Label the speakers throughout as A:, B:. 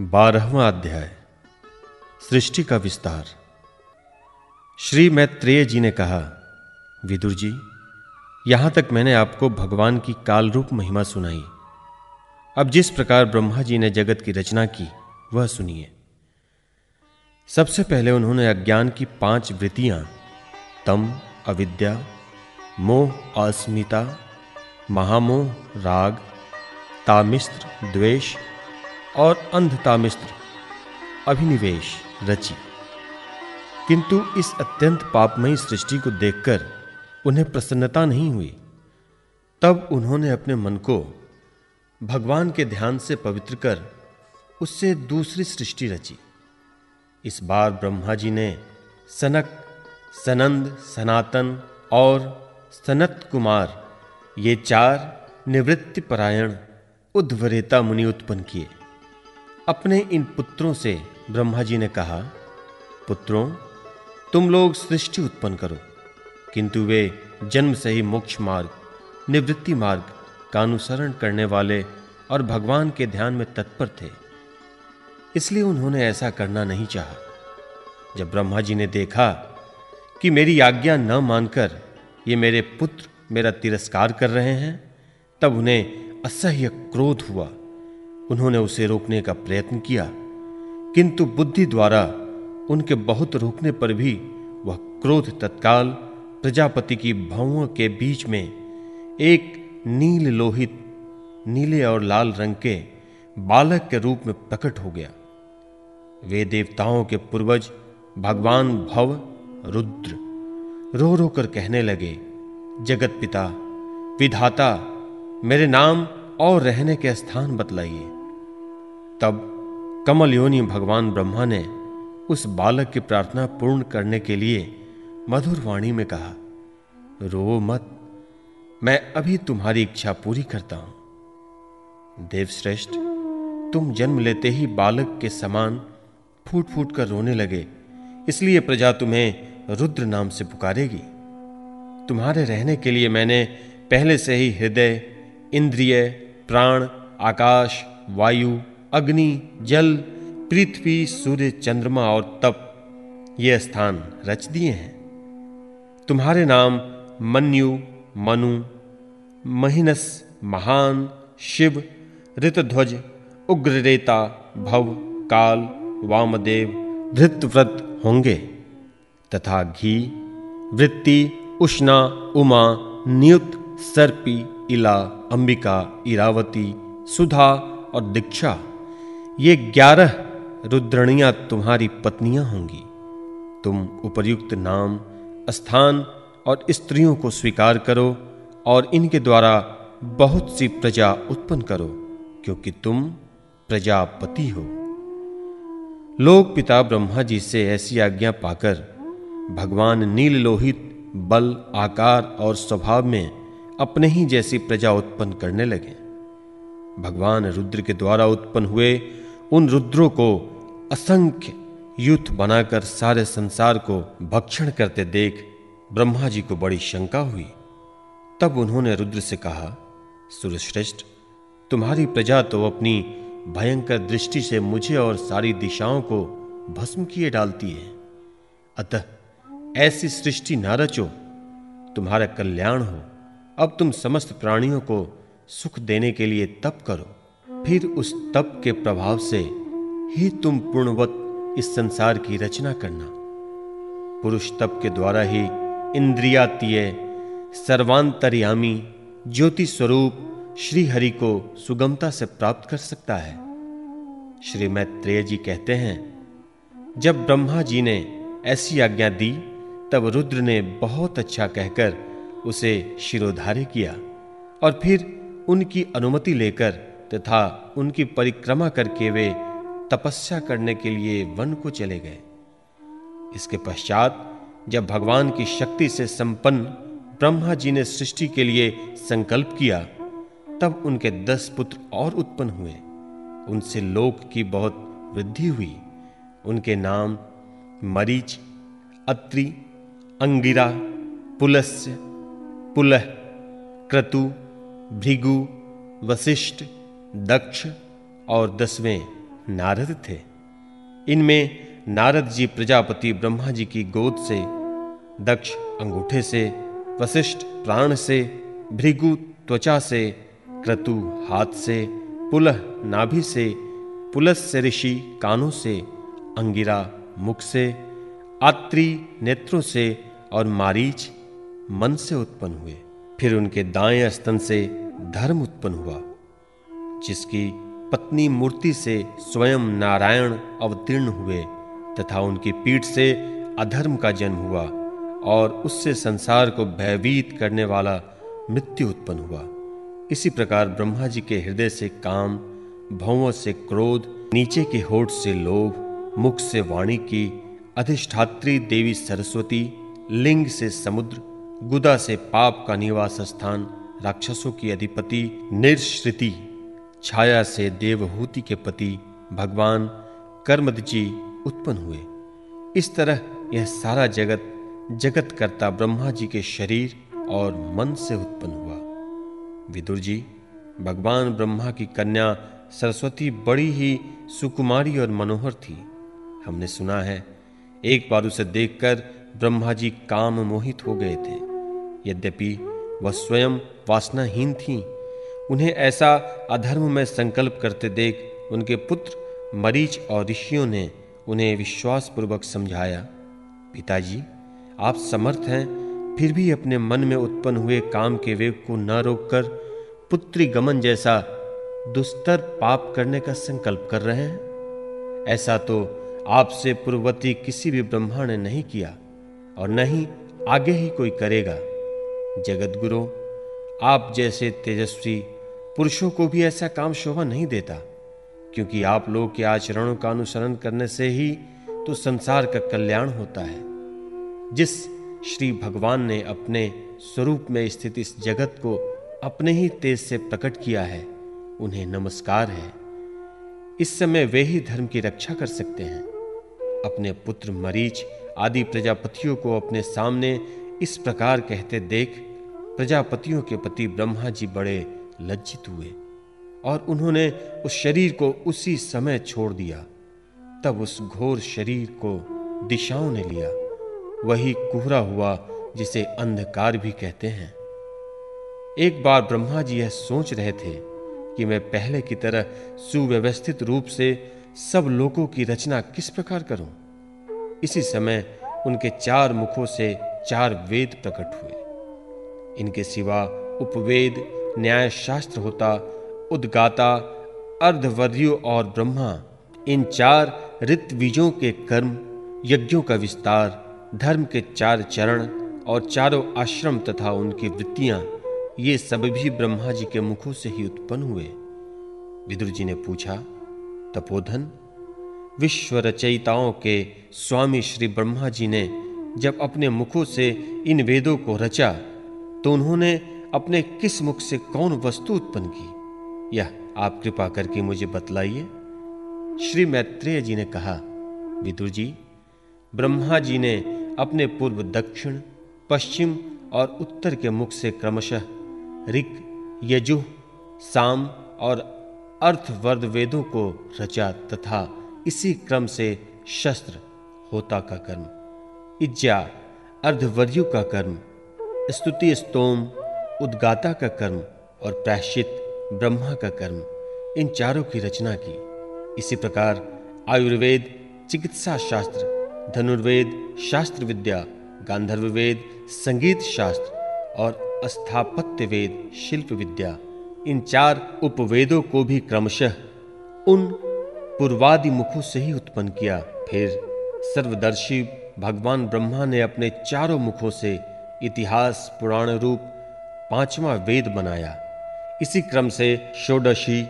A: बारहवा अध्याय, सृष्टि का विस्तार। श्री मैत्रेय जी ने कहा, विदुर जी, यहाँ तक मैंने आपको भगवान की काल रूप महिमा सुनाई। अब जिस प्रकार ब्रह्मा जी ने जगत की रचना की, वह सुनिए। सबसे पहले उन्होंने अज्ञान की पाँच वृत्तियाँ, तम, अविद्या, मोह अस्मिता महामोह, राग, तामिस्त्र, द्वेष और अंधता मिस्त्र अभिनिवेश, रची। किंतु इस अत्यंत पापमयी सृष्टि को देखकर उन्हें प्रसन्नता नहीं हुई। तब उन्होंने अपने मन को भगवान के ध्यान से पवित्र कर उससे दूसरी सृष्टि रची। इस बार ब्रह्मा जी ने सनक, सनंद, सनातन और सनत कुमार, ये चार निवृत्ति परायण उद्वरेता मुनि उत्पन्न किए। अपने इन पुत्रों से ब्रह्मा जी ने कहा, पुत्रों, तुम लोग सृष्टि उत्पन्न करो, किंतु वे जन्म से ही मोक्ष मार्ग, निवृत्ति मार्ग का अनुसरण करने वाले और भगवान के ध्यान में तत्पर थे। इसलिए उन्होंने ऐसा करना नहीं चाहा। जब ब्रह्मा जी ने देखा कि मेरी आज्ञा न मानकर ये मेरे पुत्र मेरा तिरस्कार कर रहे हैं, तब उन्हें असह्य क्रोध हुआ। उन्होंने उसे रोकने का प्रयत्न किया, किंतु बुद्धि द्वारा उनके बहुत रोकने पर भी वह क्रोध तत्काल प्रजापति की भावों के बीच में एक नील लोहित, नीले और लाल रंग के बालक के रूप में प्रकट हो गया। वे देवताओं के पूर्वज भगवान भव रुद्र रो रो कर कहने लगे, जगत पिता, विधाता, मेरे नाम और रहने के स्थान बतलाइए। तब कमल योनि भगवान ब्रह्मा ने उस बालक की प्रार्थना पूर्ण करने के लिए मधुर वाणी में कहा, रो मत, मैं अभी तुम्हारी इच्छा पूरी करता हूँ। देवश्रेष्ठ, तुम जन्म लेते ही बालक के समान फूट फूट कर रोने लगे, इसलिए प्रजा तुम्हें रुद्र नाम से पुकारेगी। तुम्हारे रहने के लिए मैंने पहले से ही हृदय, इंद्रिय, प्राण, आकाश, वायु अग्नि, जल, पृथ्वी, सूर्य, चंद्रमा और तप, ये स्थान रच दिए हैं। तुम्हारे नाम मन्यु, मनु, महिनस, महान, शिव, ऋतध्वज, उग्ररेता, भव, काल, वामदेव, धृतव्रत होंगे, तथा घी, वृत्ति, उष्णा, उमा, नियुक्त, सर्पी, इला, अंबिका, इरावती, सुधा और दीक्षा। ये ग्यारह रुद्रणियाँ तुम्हारी पत्नियाँ होंगी। तुम उपर्युक्त नाम, स्थान और स्त्रियों को स्वीकार करो और इनके द्वारा बहुत सी प्रजा उत्पन्न करो, क्योंकि तुम प्रजापति हो। लोग पिता ब्रह्मा जी से ऐसी आज्ञा पाकर भगवान नील लोहित बल, आकार और स्वभाव में अपने ही जैसी प्रजा उत्पन्न करने लगे। भगवान रुद्र के द्वारा उत्पन्न हुए उन रुद्रों को असंख्य युद्ध बनाकर सारे संसार को भक्षण करते देख ब्रह्मा जी को बड़ी शंका हुई। तब उन्होंने रुद्र से कहा सूर्यश्रेष्ठ तुम्हारी प्रजा तो अपनी भयंकर दृष्टि से मुझे और सारी दिशाओं को भस्म किए डालती है। अतः ऐसी सृष्टि न रचो। तुम्हारा कल्याण हो। अब तुम समस्त प्राणियों को सुख देने के लिए तप करो। फिर उस तप के प्रभाव से ही तुम पूर्णवत इस संसार की रचना करना। पुरुष तप के द्वारा ही इंद्रियातीय, सर्वांतर्यामी, ज्योति स्वरूप श्री हरि को सुगमता से प्राप्त कर सकता है। श्री मैत्रेय जी कहते हैं, जब ब्रह्मा जी ने ऐसी आज्ञा दी, तब रुद्र ने बहुत अच्छा कहकर उसे शिरोधार्य किया और फिर उनकी अनुमति लेकर तथा उनकी परिक्रमा करके वे तपस्या करने के लिए वन को चले गए। इसके पश्चात जब भगवान की शक्ति से संपन्न ब्रह्मा जी ने सृष्टि के लिए संकल्प किया, तब उनके दस पुत्र और उत्पन्न हुए। उनसे लोक की बहुत वृद्धि हुई। उनके नाम मरीच, अत्रि, अंगिरा, पुलस्य, पुलह, क्रतु, भृगु वशिष्ठ दक्ष और दसवें नारद थे। इनमें नारद जी प्रजापति ब्रह्मा जी की गोद से, दक्ष अंगूठे से, वशिष्ठ प्राण से, भृगु त्वचा से, क्रतु हाथ से, पुलह नाभि से, पुलस से ऋषि कानों से, अंगिरा मुख से, आत्री नेत्रों से और मारीच मन से उत्पन्न हुए। फिर उनके दाएँ स्तन से धर्म उत्पन्न हुआ। जिसकी पत्नी मूर्ति से स्वयं नारायण अवतीर्ण हुए तथा उनकी पीठ से अधर्म का जन्म हुआ और उससे संसार को भयभीत करने वाला मृत्यु उत्पन्न हुआ। इसी प्रकार ब्रह्मा जी के हृदय से काम, भवों से क्रोध, नीचे के होठ से लोभ, मुख से वाणी की, अधिष्ठात्री देवी सरस्वती, लिंग से समुद्र, गुदा से पाप का निवास स्थान, राक्षसों की अधिपति, निर्श्रिति। छाया से देवहूति के पति भगवान कर्मद जी उत्पन्न हुए। इस तरह यह सारा जगत जगत करता ब्रह्मा जी के शरीर और मन से उत्पन्न हुआ। विदुर जी, भगवान ब्रह्मा की कन्या सरस्वती बड़ी ही सुकुमारी और मनोहर थी। हमने सुना है, एक बार उसे देखकर ब्रह्मा जी काम मोहित हो गए थे। यद्यपि वह स्वयं वासनाहीन थी उन्हें ऐसा अधर्म में संकल्प करते देख उनके पुत्र मरीच और ऋषियों ने उन्हें विश्वासपूर्वक समझाया, पिताजी, आप समर्थ हैं, फिर भी अपने मन में उत्पन्न हुए काम के वेग को न रोककर पुत्री गमन जैसा दुस्तर पाप करने का संकल्प कर रहे हैं? ऐसा तो आपसे पूर्ववती किसी भी ब्रह्मा ने नहीं किया और नहीं आगे ही कोई करेगा। जगत गुरु आप जैसे तेजस्वी पुरुषों को भी ऐसा काम शोभा नहीं देता, क्योंकि आप लोग के आचरणों का अनुसरण करने से ही तो संसार का कल्याण होता है। जिस श्री भगवान ने अपने स्वरूप में स्थित इस जगत को अपने ही तेज से प्रकट किया है, उन्हें नमस्कार है। इस समय वे ही धर्म की रक्षा कर सकते हैं। अपने पुत्र मरीच आदि प्रजापतियों को अपने सामने इस प्रकार कहते देख प्रजापतियों के पति ब्रह्मा जी बड़े लज्जित हुए और उन्होंने उस शरीर को उसी समय छोड़ दिया। तब उस घोर शरीर को दिशाओं ने लिया। वही कुहरा हुआ, जिसे अंधकार भी कहते हैं। एक बार ब्रह्मा जी यह सोच रहे थे कि मैं पहले की तरह सुव्यवस्थित रूप से सब लोगों की रचना किस प्रकार करूँ। इसी समय उनके चार मुखों से चार वेद प्रकट हुए। इनके सिवा उपवेद न्याय शास्त्र होता, उद्गाता अर्धवर्यु और ब्रह्मा, इन चार ऋतविजों के कर्म, यज्ञों का विस्तार, धर्म के चार चरण और चारों आश्रम तथा उनकी वृत्तियाँ, ये सब भी ब्रह्मा जी के मुखों से ही उत्पन्न हुए। विदुर जी ने पूछा, तपोधन विश्व रचयिताओं के स्वामी श्री ब्रह्मा जी ने जब अपने मुखों से इन वेदों को रचा तो उन्होंने अपने किस मुख से कौन वस्तु उत्पन्न की? यह आप कृपा करके मुझे बतलाइए। श्री मैत्रेय जी ने कहा, विदुर जी, ब्रह्मा जी ने अपने पूर्व दक्षिण, पश्चिम और उत्तर के मुख से क्रमशः ऋक यजुह साम और अर्थवर्द वेदों को रचा तथा इसी क्रम से शस्त्र, होता का कर्म, इज्जा, अर्धवर्यु का कर्म, स्तुति स्तोम उद्गाता का कर्म और प्रायश्चित ब्रह्मा का कर्म, इन चारों की रचना की। इसी प्रकार आयुर्वेद, चिकित्सा शास्त्र, धनुर्वेद शास्त्र विद्या गांधर्व वेद संगीत शास्त्र और स्थापत्य वेद शिल्प विद्या इन चार उपवेदों को भी क्रमशः उन पूर्वादि मुखों से ही उत्पन्न किया। फिर सर्वदर्शी भगवान ब्रह्मा ने अपने चारों मुखों से इतिहास पुराण रूप पांचवा वेद बनाया। इसी क्रम से षोडशी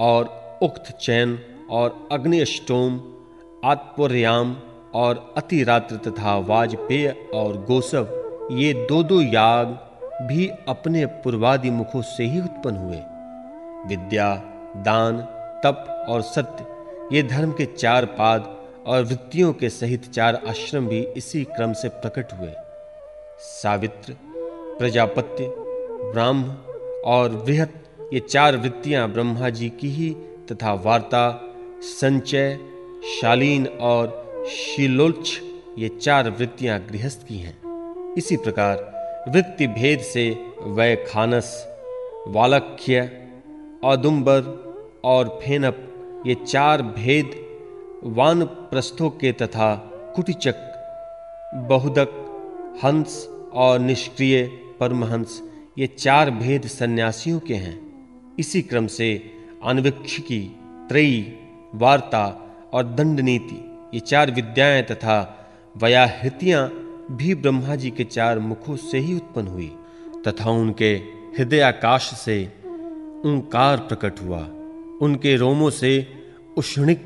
A: और उक्त चैन और अग्नि अष्टोम आत्पर्याम और अतिरात्र तथा वाजपेय और गोसव, ये दो दो याग भी अपने पूर्वादि मुखों से ही उत्पन्न हुए। विद्या, दान, तप और सत्य, ये धर्म के चार पाद और वृत्तियों के सहित चार आश्रम भी इसी क्रम से प्रकट हुए। सावित्र, प्रजापत्य ब्राह्म और बृहत ये चार वृत्तियाँ ब्रह्मा जी की ही तथा वार्ता, संचय, शालीन और शीलोच्छ ये चार वृत्तियाँ गृहस्थ की हैं। इसी प्रकार वृत्ति भेद से वय खानस वालख्य औदुंबर और फेनप ये चार भेद वान प्रस्थों के तथा कुटिचक, बहुदक, हंस और निष्क्रिय परमहंस ये चार भेद सन्यासियों के हैं। इसी क्रम से अनविक्षिकी, त्रयी, वार्ता और दंड नीति ये चार विद्याएँ तथा वयाहृतियाँ भी ब्रह्मा जी के चार मुखों से ही उत्पन्न हुई तथा उनके हृदय आकाश से ओंकार प्रकट हुआ। उनके रोमों से उष्णिक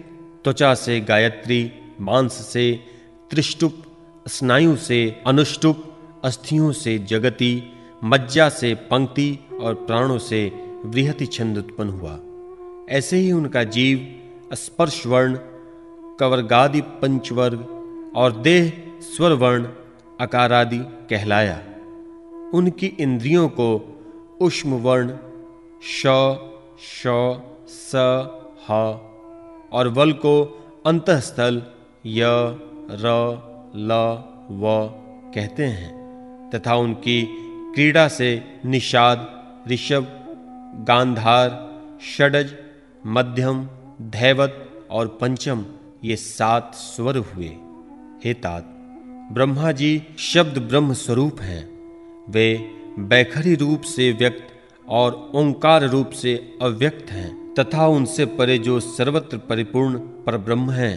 A: त्वचा से गायत्री, मांस से त्रिष्टुप, स्नायु से अनुष्टुप, अस्थियों से जगति मज्जा से पंक्ति और प्राणों से वृहति छंद उत्पन्न हुआ। ऐसे ही उनका जीव स्पर्श वर्ण कवर्गादि पंचवर्ग और देह स्वर वर्ण अकारादि कहलाया। उनकी इंद्रियों को उष्म वर्ण श श, स, ह और वल को अंतस्थल य, र, ल, व कहते हैं तथा उनकी क्रीड़ा से निषाद, ऋषभ, गांधार, षडज, मध्यम, धैवत और पंचम ये सात स्वर हुए। हे तात, ब्रह्मा जी शब्द ब्रह्म स्वरूप हैं। वे बैखरी रूप से व्यक्त और ओंकार रूप से अव्यक्त हैं तथा उनसे परे जो सर्वत्र परिपूर्ण पर ब्रह्म हैं,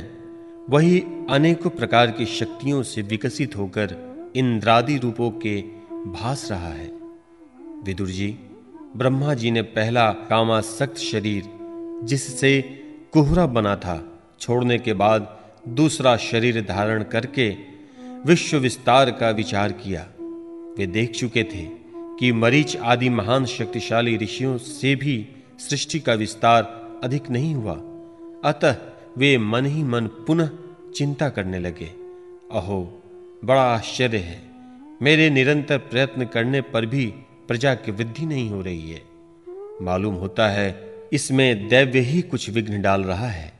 A: वही अनेकों प्रकार की शक्तियों से विकसित होकर इंद्रादि रूपों के भास रहा है। विदुर जी, ब्रह्मा जी ने पहला कामासक्त शरीर, जिससे कुहरा बना था, छोड़ने के बाद दूसरा शरीर धारण करके विश्व विस्तार का विचार किया। वे देख चुके थे कि मरीच आदि महान शक्तिशाली ऋषियों से भी सृष्टि का विस्तार अधिक नहीं हुआ। अतः वे मन ही मन पुनः चिंता करने लगे। अहो, बड़ा आश्चर्य है। मेरे निरंतर प्रयत्न करने पर भी प्रजा की वृद्धि नहीं हो रही है। मालूम होता है, इसमें दैव्य ही कुछ विघ्न डाल रहा है।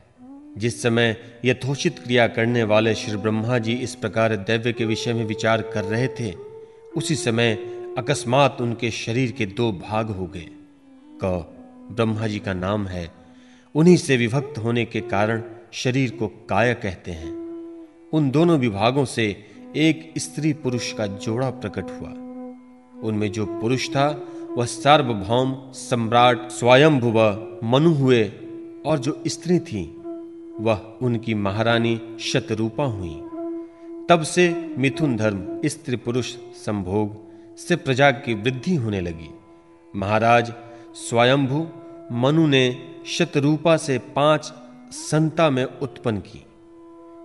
A: जिस समय यथोचित क्रिया करने वाले श्री ब्रह्मा जी इस प्रकार दैव्य के विषय में विचार कर रहे थे, उसी समय अकस्मात उनके शरीर के दो भाग हो गए। क, ब्रह्मा जी का नाम है। उन्हीं से विभक्त होने के कारण शरीर को काय कहते हैं। उन दोनों विभागों से एक स्त्री पुरुष का जोड़ा प्रकट हुआ। उनमें जो पुरुष था, वह सार्वभौम, सम्राट, स्वयंभुव मनु हुए और जो स्त्री थी, वह उनकी महारानी शतरूपा हुई। तब से मिथुन धर्म, स्त्री पुरुष संभोग से प्रजा की वृद्धि होने लगी। महाराज, स्वयंभु, मनु ने शतरूपा से पाँच संता में उत्पन्न की।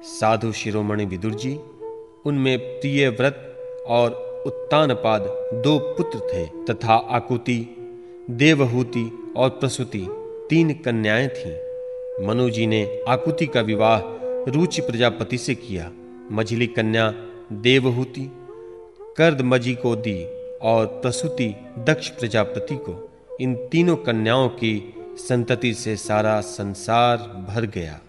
A: साधु शिरोमणि विदुर जी उनमें प्रिय व्रत और उत्तानपाद दो पुत्र थे तथा आकुति, देवहूति और प्रसूति तीन कन्याएँ थीं। मनु जी ने आकुति का विवाह रुचि प्रजापति से किया। मझली कन्या, देवहूति कर्द कर्दमजी को दी और प्रसूति दक्ष प्रजापति को। इन तीनों कन्याओं की संतति से सारा संसार भर गया।